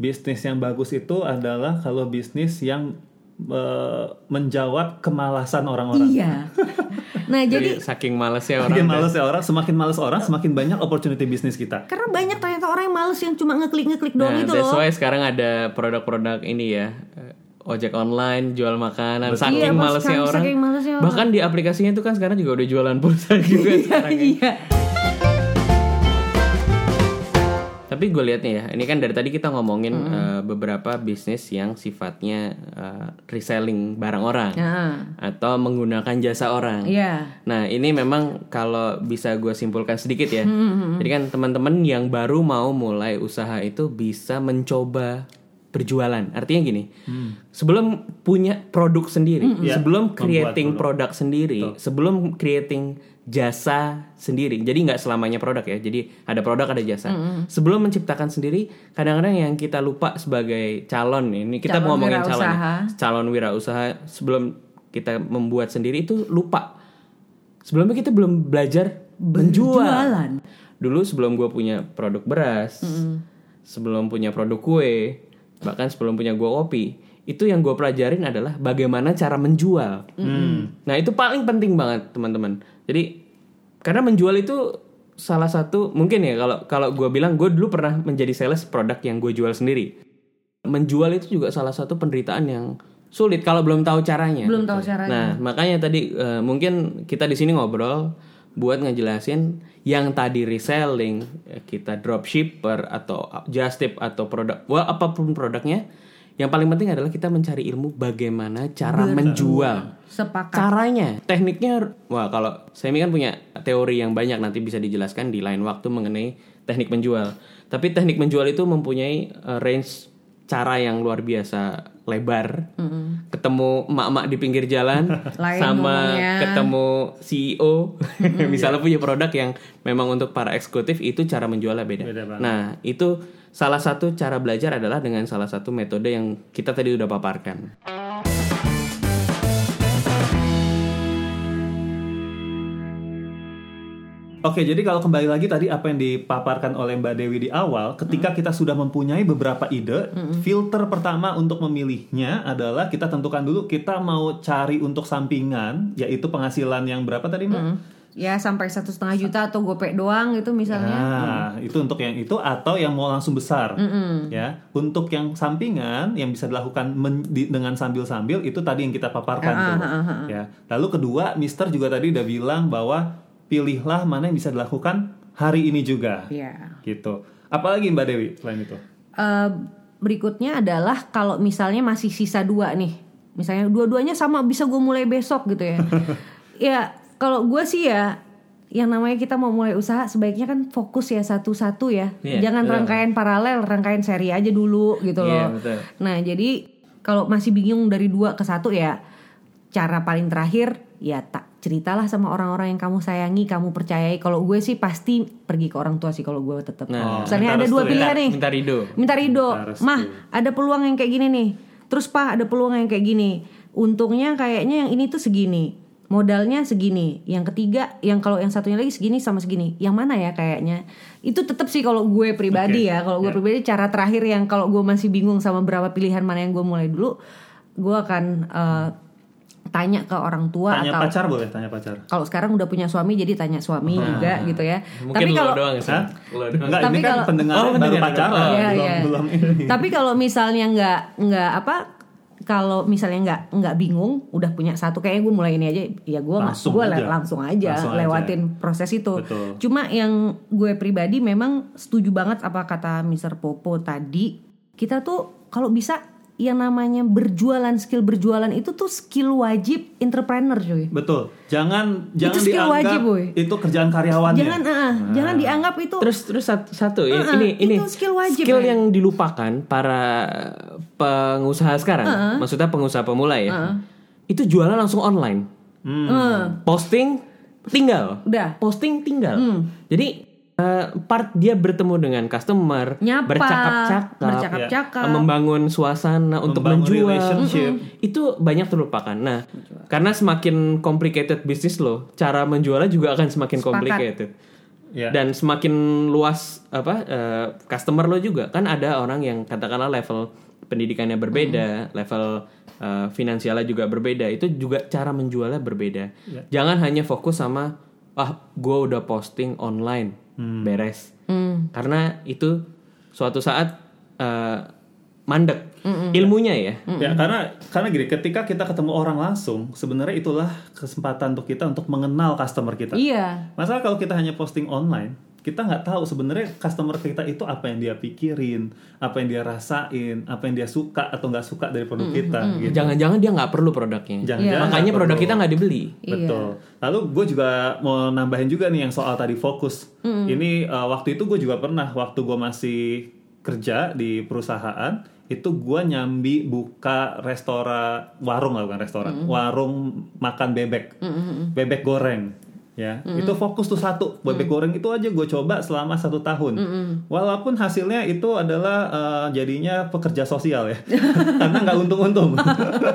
bisnis yang bagus itu adalah kalau bisnis yang eh, menjawab kemalasan orang-orang. Iya. Nah Jadi, jadi saking malesnya orang. Semakin males ya orang, semakin males orang, semakin banyak opportunity bisnis kita. karena banyak ternyata orang yang males yang cuma ngeklik-ngeklik doang Nah, itu that's loh. why sekarang ada produk-produk ini ya. eh, Ojek online, jual makanan, saking Iya, malesnya saking- orang. saking malesnya orang. Bahkan di aplikasinya itu kan sekarang juga udah jualan pulsa juga sekarang. ya. Iya. Tapi gue lihat nih ya, ini kan dari tadi kita ngomongin eh, beberapa bisnis yang sifatnya eh, reselling barang orang Nah, atau menggunakan jasa orang. iya. Nah ini memang kalau bisa gue simpulkan sedikit ya. Jadi kan teman-teman yang baru mau mulai usaha itu bisa mencoba berjualan. Artinya gini, sebelum punya produk sendiri, Ya, sebelum membuat creating produk. produk sendiri, sebelum creating jasa sendiri. Jadi nggak selamanya produk ya. Jadi ada produk ada jasa. Sebelum menciptakan sendiri, kadang-kadang yang kita lupa sebagai calon ini kita Calon ngomongin calon ya. wirausaha. calon wirausaha sebelum kita membuat sendiri itu lupa sebelumnya kita belum belajar menjual Berjualan. dulu sebelum gue punya produk beras sebelum punya produk kue bahkan sebelum punya gue kopi itu yang gue pelajarin adalah bagaimana cara menjual nah itu paling penting banget teman-teman jadi karena menjual itu salah satu mungkin ya kalau kalau gue bilang gue dulu pernah menjadi sales produk yang gue jual sendiri. Menjual itu juga salah satu penderitaan yang sulit kalau belum tahu caranya. Belum tahu caranya. Nah, makanya tadi eh, mungkin kita di sini ngobrol buat ngejelasin yang tadi reselling, eh, kita dropshipper atau just tip atau produk, wah apa pun produknya, yang paling penting adalah kita mencari ilmu bagaimana cara menjual. Sepakat. Caranya, tekniknya, wah kalau Semi kan punya teori yang banyak nanti bisa dijelaskan di lain waktu mengenai teknik menjual. Tapi teknik menjual itu mempunyai eh, range cara yang luar biasa lebar. Ketemu emak-emak di pinggir jalan Lain sama ngomongnya. ketemu CEO, misalnya punya produk yang memang untuk para eksekutif itu cara menjualnya beda. Beda banget. Nah, itu salah satu cara belajar adalah dengan salah satu metode yang kita tadi udah paparkan. Oke, jadi kalau kembali lagi tadi apa yang dipaparkan oleh Mbak Dewi di awal, ketika kita sudah mempunyai beberapa ide, filter pertama untuk memilihnya adalah kita tentukan dulu kita mau cari untuk sampingan, yaitu penghasilan yang berapa tadi Mbak? Ya sampai satu setengah juta atau gopek doang gitu misalnya. Nah, itu untuk yang itu atau yang mau langsung besar, ya. Untuk yang sampingan yang bisa dilakukan men- di- dengan sambil-sambil itu tadi yang kita paparkan tuh, ya. Lalu kedua, Mister juga tadi udah bilang bahwa pilihlah mana yang bisa dilakukan hari ini juga, Iya. gitu. Apalagi Mbak Dewi selain itu? Eh, berikutnya adalah kalau misalnya masih sisa dua nih, misalnya dua-duanya sama bisa gue mulai besok gitu ya. ya kalau gue sih ya, yang namanya kita mau mulai usaha sebaiknya kan fokus ya satu-satu ya, Iya, jangan betul. rangkaian paralel, rangkaian seri aja dulu gitu Iya, loh. betul. Nah jadi kalau masih bingung dari dua ke satu ya, cara paling terakhir ya tak ceritalah sama orang-orang yang kamu sayangi, kamu percayai. Kalau gue sih pasti pergi ke orang tua sih kalau gue tetap. Nah, Misalnya ada dua ya. pilihan nih Minta rido. minta ridho Minta restu. mah ada peluang yang kayak gini nih terus pak ada peluang yang kayak gini untungnya kayaknya yang ini tuh segini modalnya segini yang ketiga yang kalau yang satunya lagi segini sama segini. Yang mana ya kayaknya? Itu tetap sih kalau gue pribadi Oke, ya kalau gue ya. pribadi cara terakhir yang kalau gue masih bingung sama berapa pilihan mana yang gue mulai dulu gue akan eh, tanya ke orang tua Tanya atau pacar boleh, tanya pacar. kalau sekarang udah punya suami jadi tanya suami juga gitu ya. Mungkin tapi lo kalau doang sih. Enggak, Tapi ini kan kalau- pendengar Oh, baru pacaran, Oh, belum belum. Ini. Tapi kalau misalnya nggak nggak apa kalau misalnya nggak nggak bingung udah punya satu kayaknya gue mulai ini aja ya gue Langsung gue aja. langsung aja Langsung aja. lewatin proses itu Betul. cuma yang gue pribadi memang setuju banget apa kata Mr. Popo tadi kita tuh kalau bisa yang namanya berjualan skill berjualan itu tuh skill wajib entrepreneur cuy Betul. Jangan jangan skill dianggap wajib, boy. itu kerjaan karyawannya. jangan ah, jangan dianggap itu Terus terus satu, satu ini Uh-uh, ini ini itu skill wajib, skill yang dilupakan para pengusaha sekarang, maksudnya pengusaha pemula ya. Itu jualan langsung online. Hmm. Eh, Posting tinggal. udah Posting tinggal. Jadi eh, part dia bertemu dengan customer, Nyapa, bercakap-cakap, bercakap-cakap. eh, membangun suasana untuk Membangun menjual, relationship. Mm-mm. itu banyak terlupakan. Nah, karena semakin complicated bisnis lo, cara menjualnya juga akan semakin Sepakat. complicated Ya. dan semakin luas apa eh, customer lo juga kan ada orang yang katakanlah level pendidikannya berbeda level eh, finansialnya juga berbeda itu juga cara menjualnya berbeda jangan hanya fokus sama ah gue udah posting online beres. Hmm. karena itu suatu saat eh, mandek. Ilmunya ya. Ya karena karena gini, ketika kita ketemu orang langsung, sebenarnya itulah kesempatan untuk kita untuk mengenal customer kita. iya. Masalah kalau kita hanya posting online, kita nggak tahu sebenarnya customer kita itu apa yang dia pikirin, apa yang dia rasain, apa yang dia suka atau nggak suka dari produk kita. Gitu. Jangan-jangan dia nggak perlu produknya. Jangan-jangan Makanya nggak produk perlu. kita nggak dibeli. Betul. Lalu gue juga mau nambahin juga nih yang soal tadi fokus. Ini uh, waktu itu gue juga pernah waktu gue masih kerja di perusahaan itu gue nyambi buka restoran warung lah bukan restoran warung makan bebek bebek goreng ya itu fokus tuh satu bebek goreng itu aja gue coba selama satu tahun. Walaupun hasilnya itu adalah uh, jadinya pekerja sosial ya. Karena nggak untung-untung.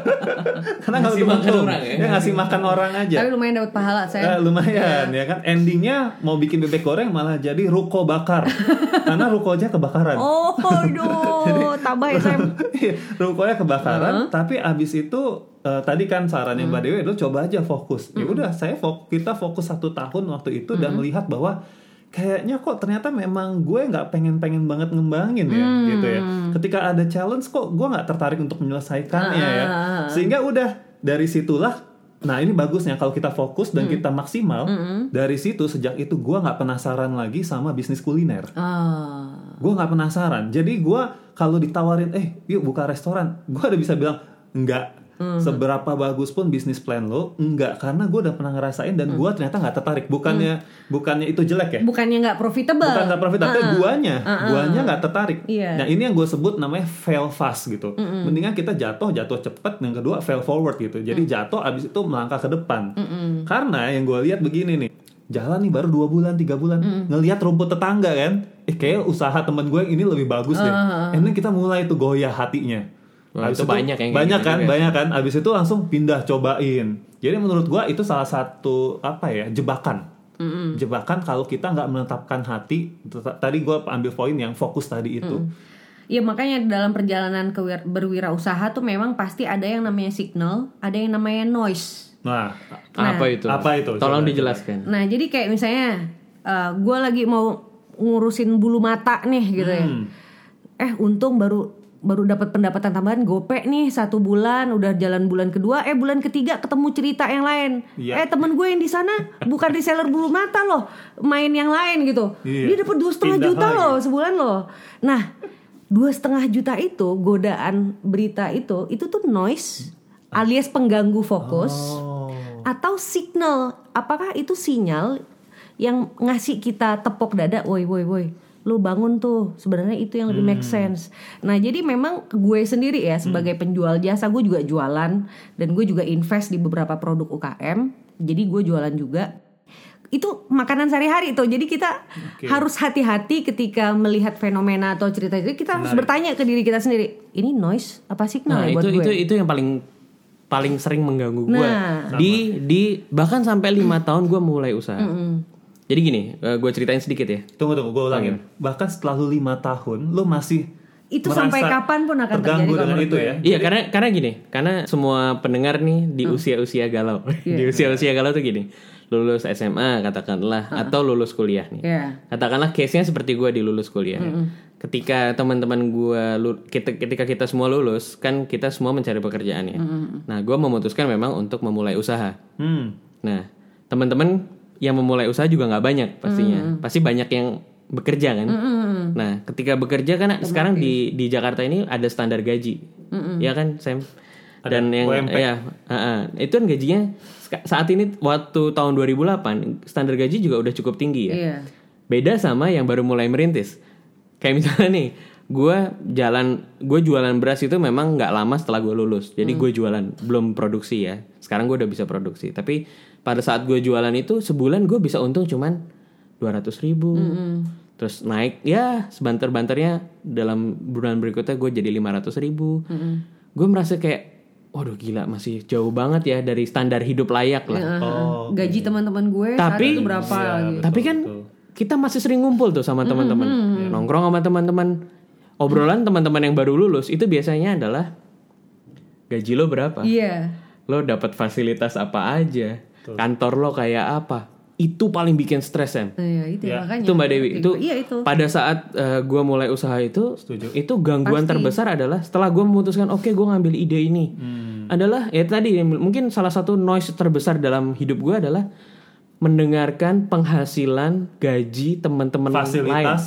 Karena nggak untung-untung. orang ya? ya ngasih makan orang aja. Tapi lumayan dapat pahala saya. Eh, lumayan ya kan? Endingnya mau bikin bebek goreng malah jadi ruko bakar. Karena rukonya kebakaran. Oh, aduh, tabah ya saya. Iya, rukonya kebakaran. Tapi abis itu eh, tadi kan sarannya mbak Dewi itu coba aja fokus. Ya udah saya fok kita fokus satu tahun waktu itu dan melihat bahwa kayaknya kok ternyata memang gue nggak pengen-pengen banget ngembangin ya gitu ya. Ketika ada challenge kok gue nggak tertarik untuk menyelesaikannya ya. Sehingga udah dari situlah Nah ini bagusnya kalau kita fokus dan kita maksimal dari situ sejak itu gue nggak penasaran lagi sama bisnis kuliner. Ah. Gue nggak penasaran. Jadi gue kalau ditawarin, eh yuk buka restoran, gue udah bisa bilang enggak. Seberapa bagus pun bisnis plan lo, enggak karena gue udah pernah ngerasain dan gue ternyata nggak tertarik. Bukannya bukannya itu jelek ya? Bukannya nggak profitable. Bukan nggak profit, tapi guanya, guanya nggak tertarik. Iya. Nah ini yang gue sebut namanya fail fast gitu. Mendingan kita jatuh, jatuh cepet. Yang kedua fail forward gitu. Jadi jatuh, abis itu melangkah ke depan. Karena yang gue lihat begini nih, jalan nih baru dua bulan, tiga bulan, ngelihat rumput tetangga kan, eh kayak usaha temen gue yang ini lebih bagus deh. And then kita mulai tuh goyah hatinya. Abis itu banyak yang banyak gitu kan, juga. banyak kan. Abis itu langsung pindah cobain. Jadi menurut gue itu salah satu apa ya jebakan jebakan kalau kita nggak menetapkan hati tadi gue ambil poin yang fokus tadi itu Ya makanya dalam perjalanan ke berwirausaha tuh memang pasti ada yang namanya signal, ada yang namanya noise. nah apa itu? apa itu? Tolong Coba. dijelaskan. Nah jadi kayak misalnya gue lagi mau ngurusin bulu mata nih gitu ya. Hmm. Eh untung baru baru dapat pendapatan tambahan gope nih satu bulan udah jalan bulan kedua eh bulan ketiga ketemu cerita yang lain Iya. eh temen gue yang di sana bukan reseller bulu mata loh main yang lain gitu Iya. dia dapat dua setengah juta lagi. loh sebulan loh nah dua setengah juta itu godaan berita itu itu tuh noise alias pengganggu fokus oh atau signal apakah itu sinyal yang ngasih kita tepok dada woi woi woi lu bangun tuh. Sebenarnya itu yang lebih make sense. Nah jadi memang gue sendiri ya sebagai penjual jasa gue juga jualan dan gue juga invest di beberapa produk UKM jadi gue jualan juga. Itu makanan sehari-hari tuh. Jadi kita Oke. harus hati-hati ketika melihat fenomena atau cerita itu. Kita harus bertanya ke diri kita sendiri ini noise apa signal Nah, ya buat itu gue? itu itu yang paling paling sering mengganggu gue. Nah. Di di bahkan sampai lima tahun gue mulai usaha. Jadi gini, gue ceritain sedikit ya. tunggu tunggu gue ulangin bahkan setelah lu lima tahun lu masih Itu sampai kapan pun akan terganggu terjadi dengan itu gue. ya Iya karena karena gini, karena semua pendengar nih di usia-usia galau, di usia-usia galau tuh gini, lulus SMA katakanlah atau lulus kuliah nih. Iya. Katakanlah case-nya seperti gue di lulus kuliah. Ketika teman-teman gue, kita, ketika kita semua lulus, kan kita semua mencari pekerjaan ya. Nah, gue memutuskan memang untuk memulai usaha. hmm. Nah, teman-teman yang memulai usaha juga nggak banyak pastinya. Pasti banyak yang bekerja kan. Nah, ketika bekerja kan sekarang di di Jakarta ini ada standar gaji, ya kan, Sam. Dan Ada yang UMP. ya, ha-ha. itu kan gajinya saat ini waktu tahun 2008 standar gaji juga udah cukup tinggi ya. Iya. Beda sama yang baru mulai merintis. Kayak misalnya nih, gue jalan, gue jualan beras itu memang nggak lama setelah gue lulus. Jadi gue jualan, belum produksi ya. Sekarang gue udah bisa produksi. Tapi pada saat gue jualan itu sebulan gue bisa untung cuman 200 ribu. Terus naik ya sebanter-banternya dalam bulan berikutnya gue jadi 500 ribu. Gue merasa kayak, waduh gila masih jauh banget ya dari standar hidup layak lah. oh gaji teman-teman gue saat Tapi- itu berapa Iya, gitu. betul, Tapi kan betul. kita masih sering ngumpul tuh sama teman-teman, nongkrong sama teman-teman. Obrolan teman-teman yang baru lulus itu biasanya adalah gaji lo berapa, Iya. lo dapat fasilitas apa aja, kantor lo kayak apa. Itu paling bikin stres Sam. Iya, itu Ya. makanya. Itu Mbak Dewi itu Iya itu. pada saat eh, gua mulai usaha itu Setuju. itu gangguan Pasti. terbesar adalah setelah gua memutuskan oke gua ngambil ide ini Hmm. adalah ya tadi mungkin salah satu noise terbesar dalam hidup gua adalah mendengarkan penghasilan gaji teman-teman lain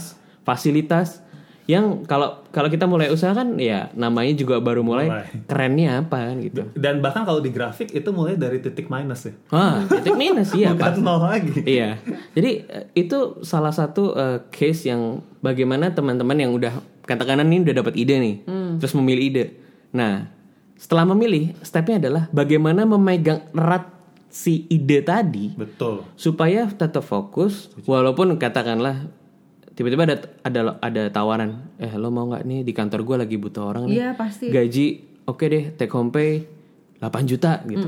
Fasilitas. Yang kalau kalau kita mulai usaha kan ya namanya juga baru mulai, Mulai. kerennya apa kan gitu Dan bahkan kalau di grafik itu mulai dari titik minus ya. ah titik minus iya Bukan nol lagi. Iya, jadi eh, itu salah satu eh, case yang bagaimana teman-teman yang udah katakan ini udah dapat ide nih, terus memilih ide. Nah, setelah memilih, stepnya adalah bagaimana memegang erat si ide tadi Betul. supaya tetap fokus, walaupun katakanlah tiba-tiba ada ada ada tawaran, eh lo mau nggak nih di kantor gue lagi butuh orang nih, Iya pasti. gaji oke deh take home pay 8 juta gitu.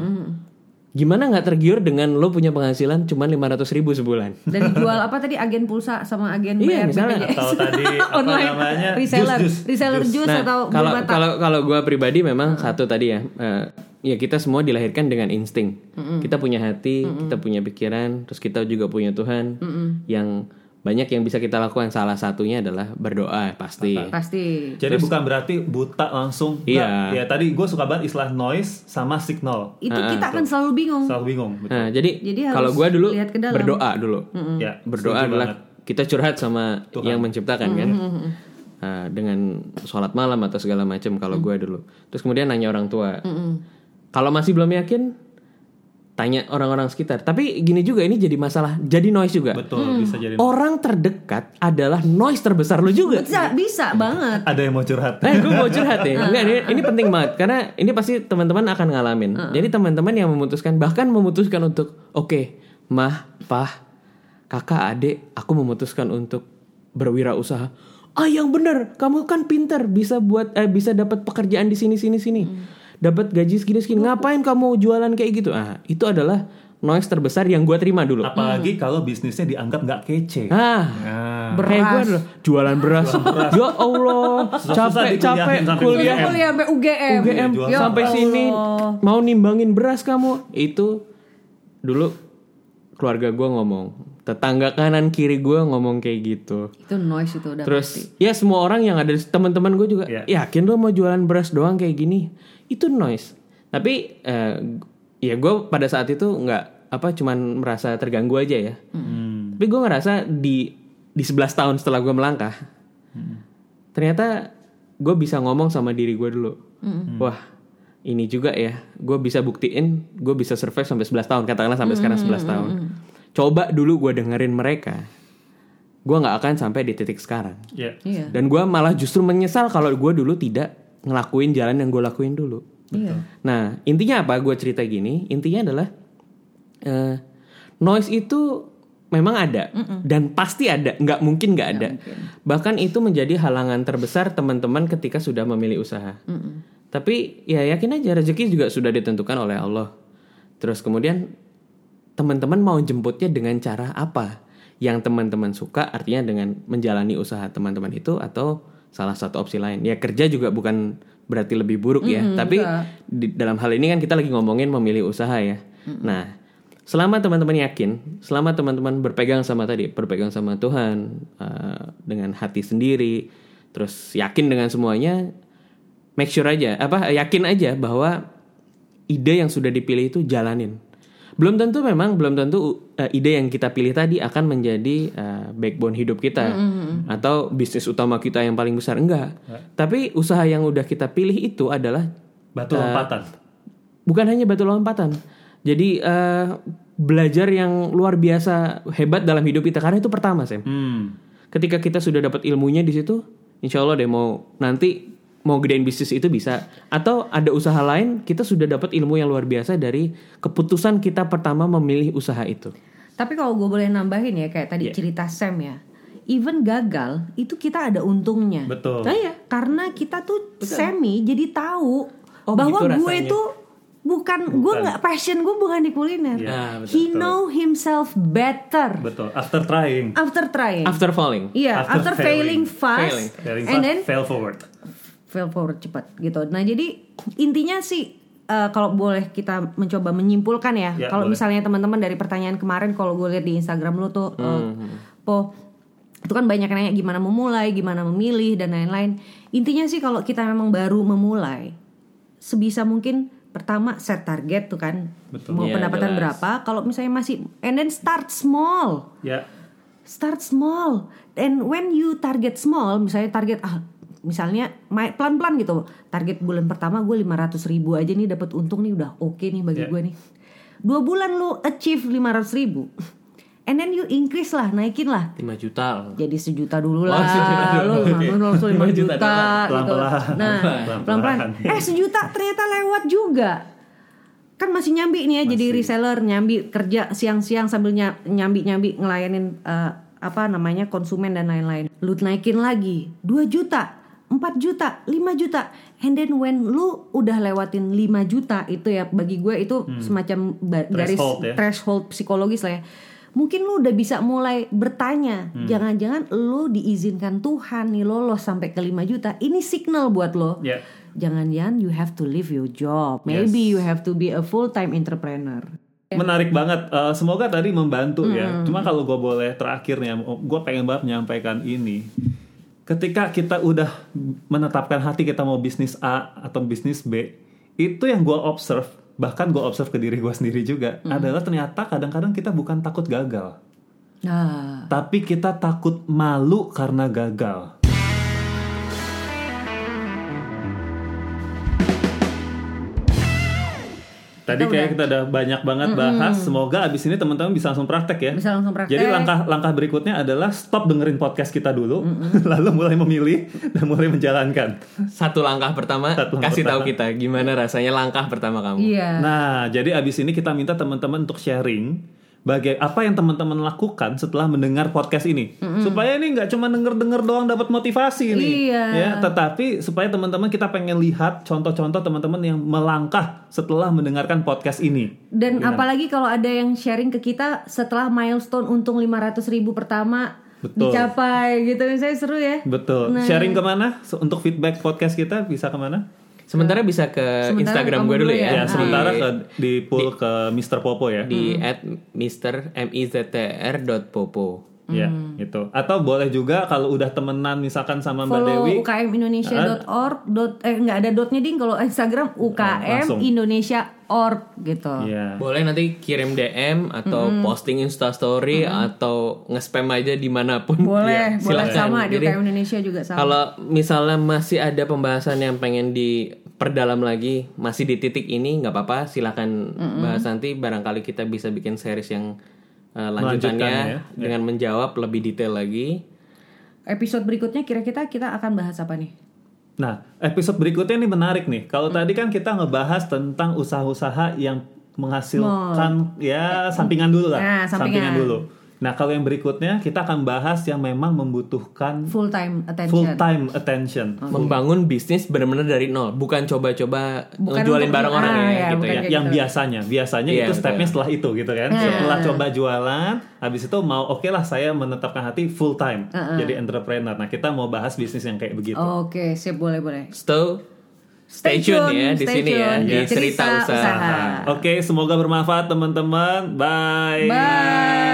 Gimana nggak tergiur dengan lo punya penghasilan cuma 500 ribu sebulan? Dan dijual apa tadi agen pulsa sama agen Iya, bayar misalnya. BPJS. Atau tadi apa online namanya? reseller Jus, jus, reseller jus. jus Nah, atau kalau bermata. kalau kalau gue pribadi memang satu tadi ya, eh, ya kita semua dilahirkan dengan insting. Kita punya hati, kita punya pikiran, terus kita juga punya Tuhan yang banyak yang bisa kita lakukan. Salah satunya adalah berdoa pasti. pasti Jadi bukan berarti buta langsung. Iya. Nggak. Ya tadi gue suka banget istilah noise sama signal. itu kita akan selalu bingung Selalu bingung. Betul. Nah, jadi, Jadi kalau gue dulu lihat ke dalam. berdoa dulu. Ya, berdoa adalah banget. kita curhat sama yang menciptakan kan Mm-hmm. Ah, dengan sholat malam atau segala macam kalau Mm. gue dulu terus kemudian nanya orang tua kalau masih belum yakin tanya orang-orang sekitar tapi gini juga ini jadi masalah jadi noise juga Betul, bisa jadi. orang terdekat adalah noise terbesar lu juga bisa bisa banget Ada yang mau curhat. Eh, gue mau curhat ya. Enggak, ini, ini penting banget karena ini pasti teman-teman akan ngalamin. Jadi teman-teman yang memutuskan bahkan memutuskan untuk oke, mah, pah, kakak, adik, aku memutuskan untuk berwirausaha. Ah, yang benar, kamu kan pinter, bisa buat eh bisa dapat pekerjaan di sini sini sini. Dapat gaji segini segini. Ngapain kamu jualan kayak gitu? Ah, itu adalah noise terbesar yang gue terima dulu. Apalagi kalau bisnisnya dianggap nggak kece. Ah, Nah, Kayak gue adalah jualan beras. ya Allah, capek capek kuliah kuliah sampai UGM UGM Ya sampai Allah. sini mau nimbangin beras kamu itu dulu keluarga gue ngomong tetangga kanan kiri gue ngomong kayak gitu itu noise itu udah terus ya semua orang yang ada teman-teman gue juga Iya. yakin lo mau jualan beras doang kayak gini itu noise. Tapi eh, ya gue pada saat itu nggak apa cuman merasa terganggu aja ya. Hmm. tapi gue ngerasa di di 11 tahun setelah gue melangkah ternyata gue bisa ngomong sama diri gue dulu. Wah ini juga ya. Gue bisa buktiin gue bisa survive sampai 11 tahun. Katakanlah sampai sekarang 11 tahun. Coba dulu gue dengerin mereka. Gue nggak akan sampai di titik sekarang. Ya. iya. Dan gue malah justru menyesal kalau gue dulu tidak ngelakuin jalan yang gue lakuin dulu iya Nah, intinya apa? Gue cerita gini. Intinya adalah eh, noise itu memang ada dan pasti ada. Nggak mungkin nggak ada. Bahkan itu menjadi halangan terbesar teman-teman ketika sudah memilih usaha. Tapi ya yakin aja rezeki juga sudah ditentukan oleh Allah. Terus kemudian teman-teman mau jemputnya dengan cara apa? Yang teman-teman suka artinya dengan menjalani usaha teman-teman itu atau salah satu opsi lain. Ya kerja juga bukan berarti lebih buruk ya, tapi di dalam hal ini kan kita lagi ngomongin memilih usaha ya. Nah, selama teman-teman yakin, selama teman-teman berpegang sama tadi, berpegang sama Tuhan eh, dengan hati sendiri, terus yakin dengan semuanya, make sure aja, apa yakin aja bahwa ide yang sudah dipilih itu jalanin. Belum tentu memang belum tentu uh, ide yang kita pilih tadi akan menjadi uh, backbone hidup kita atau bisnis utama kita yang paling besar enggak. Tapi usaha yang udah kita pilih itu adalah Batu lompatan. bukan hanya batu lompatan. Jadi uh, belajar yang luar biasa hebat dalam hidup kita karena itu pertama, Sam. Hmm. Ketika kita sudah dapat ilmunya di situ, insya Allah deh mau nanti mau gedein bisnis itu bisa. Atau ada usaha lain, kita sudah dapat ilmu yang luar biasa dari keputusan kita pertama memilih usaha itu. Tapi kalau gue boleh nambahin ya kayak tadi Iya. cerita Sam ya. Even gagal itu kita ada untungnya. Betul. Nah, iya, karena kita tuh semi jadi tahu Oh, bahwa begitu gue rasanya. tuh bukan, gue nggak passion gue bukan di kuliner. Iya, Nah, betul. He know himself better Betul. After trying. after trying. After falling. Iya, After after, failing, failing. fast Failing. Failing and fast, then fail forward. Fail forward cepat gitu. Nah jadi intinya sih eh, kalau boleh kita mencoba menyimpulkan ya, Ya, kalau misalnya teman-teman dari pertanyaan kemarin kalau gue lihat di Instagram lu tuh, Hmm, po itu kan banyak yang nanya gimana memulai, gimana memilih dan lain-lain. Intinya sih kalau kita memang baru memulai, sebisa mungkin pertama set target tuh kan. Betul. Mau Iya, pendapatan jelas. berapa? Kalau misalnya masih and then start small. Ya. Start small. And when you target small, misalnya target ah misalnya pelan-pelan gitu. Target bulan pertama gue 500 ribu aja nih dapat untung nih udah oke nih bagi Yeah. gue nih. Dua bulan lu achieve 500 ribu. And then you increase lah, naikin lah. 5 juta. Jadi sejuta dulu Oh, lah. sejuta dulu. Lu langsung langsung 5 Lima juta juta, gitu. Pelan-pelan. Nah, Pelan-pelan. Eh sejuta ternyata lewat juga. Kan masih nyambi nih ya jadi reseller, nyambi kerja siang-siang sambil nya- nyambi-nyambi ngelayanin eh, apa namanya konsumen dan lain-lain. Lu naikin lagi 2 juta, 4 juta, 5 juta. And then when lu udah lewatin 5 juta itu ya bagi gue itu semacam ba- garis Threshold ya. threshold psikologis lah ya. Mungkin lu udah bisa mulai bertanya, jangan-jangan lu diizinkan Tuhan nih lolos sampai ke 5 juta. Ini signal buat lo. Ya. Jangan-jangan you have to leave your job. Maybe you have to be a full time entrepreneur. Menarik banget. Eh, semoga tadi membantu ya. Cuma kalau gue boleh terakhirnya, gue pengen banget menyampaikan ini. Ketika kita udah menetapkan hati kita mau bisnis A atau bisnis B, itu yang gue observe, bahkan gue observe ke diri gue sendiri juga, adalah ternyata kadang-kadang kita bukan takut gagal, Nah, tapi kita takut malu karena gagal. Tadi Kita kayak udah- kita udah banyak banget bahas. Semoga abis ini teman-teman bisa langsung praktek ya. bisa langsung praktek. Jadi langkah-langkah berikutnya adalah stop dengerin podcast kita dulu, lalu mulai memilih dan mulai menjalankan. Satu langkah pertama Satu langkah kasih tahu kita gimana rasanya langkah pertama kamu. Iya. Nah, jadi abis ini kita minta teman-teman untuk sharing bagai apa yang teman-teman lakukan setelah mendengar podcast ini, supaya ini nggak cuma denger-denger doang dapat motivasi nih, Iya. ya, tetapi supaya teman-teman kita pengen lihat contoh-contoh teman-teman yang melangkah setelah mendengarkan podcast ini. Dan apalagi kalau ada yang sharing ke kita setelah milestone untung 500 ribu pertama Betul. dicapai gitu misalnya seru ya. Betul. Nah. Sharing ke mana? Untuk feedback podcast kita bisa ke mana? Sementara bisa ke Sementara Instagram gue dulu ya. ya. Ya, Ah. sementara Di- ke di pull ke Mr. Popo ya. di at Mr. Miztr dot popo. Ya, gitu. Atau boleh juga kalau udah temenan misalkan sama Mbak Follow Dewi, ukmindonesia.org dot eh nggak ada dotnya ding kalau Instagram ukm langsung. Indonesia org gitu. ya. Boleh nanti kirim DM atau posting Insta Story atau nge-spam aja di mana pun. Boleh, Ya, boleh silakan. sama di UKM Indonesia juga sama. Kalau misalnya masih ada pembahasan yang pengen diperdalam lagi, masih di titik ini nggak apa-apa, silakan bahas nanti. Barangkali kita bisa bikin series yang uh, lanjutannya ya. dengan menjawab lebih detail lagi. Episode berikutnya kira-kira kita akan bahas apa nih? Nah, episode berikutnya ini menarik nih. Kalau tadi kan kita ngebahas tentang usaha-usaha yang menghasilkan ya sampingan dulu lah. Nah, sampingan. dulu. Nah, kalau yang berikutnya kita akan bahas yang memang membutuhkan Full time attention. full time attention. Membangun bisnis benar-benar dari nol, bukan coba-coba untuk- barang orang ah, ya, ya, gitu ya. yang gitu. biasanya biasanya Iya, itu betul. stepnya setelah itu gitu kan Nah. setelah coba jualan habis itu mau oke lah saya menetapkan hati full time jadi entrepreneur nah kita mau bahas bisnis yang kayak begitu Oke, sip boleh boleh. So, stay, Stay tune tune, ya di sini ya di cerita, Cerita usaha. usaha. oke semoga bermanfaat teman-teman bye Bye.